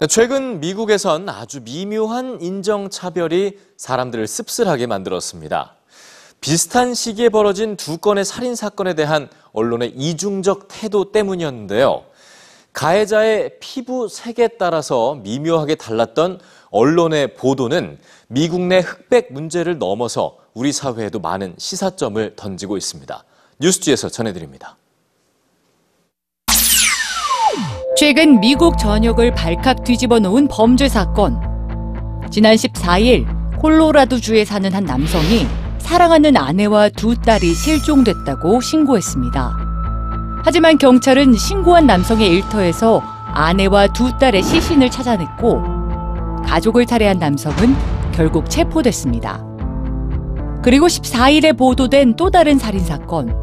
네, 최근 미국에선 아주 미묘한 인정차별이 사람들을 씁쓸하게 만들었습니다. 비슷한 시기에 벌어진 두 건의 살인 사건에 대한 언론의 이중적 태도 때문이었는데요. 가해자의 피부 색에 따라서 미묘하게 달랐던 언론의 보도는 미국 내 흑백 문제를 넘어서 우리 사회에도 많은 시사점을 던지고 있습니다. 뉴스지에서 전해드립니다. 최근 미국 전역을 발칵 뒤집어 놓은 범죄 사건. 지난 14일 콜로라도주에 사는 한 남성이 사랑하는 아내와 두 딸이 실종됐다고 신고했습니다. 하지만 경찰은 신고한 남성의 일터에서 아내와 두 딸의 시신을 찾아냈고 가족을 살해한 남성은 결국 체포됐습니다. 그리고 14일에 보도된 또 다른 살인 사건.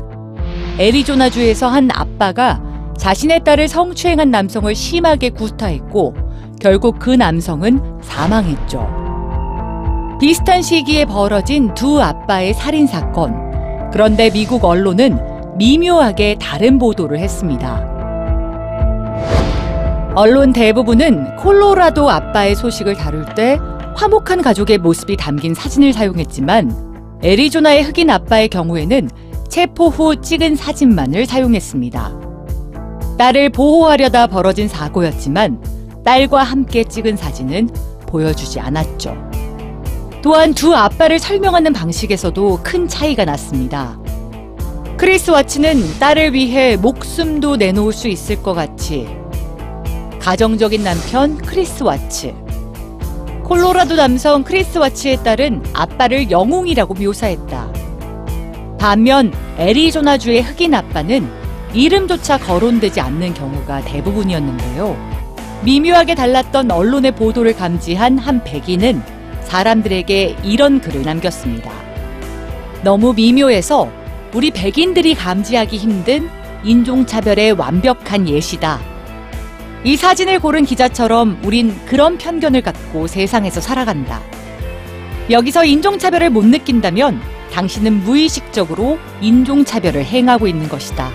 애리조나주에서 한 아빠가 자신의 딸을 성추행한 남성을 심하게 구타했고 결국 그 남성은 사망했죠. 비슷한 시기에 벌어진 두 아빠의 살인 사건. 그런데 미국 언론은 미묘하게 다른 보도를 했습니다. 언론 대부분은 콜로라도 아빠의 소식을 다룰 때 화목한 가족의 모습이 담긴 사진을 사용했지만 애리조나의 흑인 아빠의 경우에는 체포 후 찍은 사진만을 사용했습니다. 딸을 보호하려다 벌어진 사고였지만 딸과 함께 찍은 사진은 보여주지 않았죠. 또한 두 아빠를 설명하는 방식에서도 큰 차이가 났습니다. 크리스 와츠는 딸을 위해 목숨도 내놓을 수 있을 것 같이 가정적인 남편 크리스 와츠 콜로라도 남성 크리스 와츠의 딸은 아빠를 영웅이라고 묘사했다. 반면 애리조나주의 흑인 아빠는 이름조차 거론되지 않는 경우가 대부분이었는데요. 미묘하게 달랐던 언론의 보도를 감지한 한 백인은 사람들에게 이런 글을 남겼습니다. 너무 미묘해서 우리 백인들이 감지하기 힘든 인종차별의 완벽한 예시다. 이 사진을 고른 기자처럼 우린 그런 편견을 갖고 세상에서 살아간다. 여기서 인종차별을 못 느낀다면 당신은 무의식적으로 인종차별을 행하고 있는 것이다.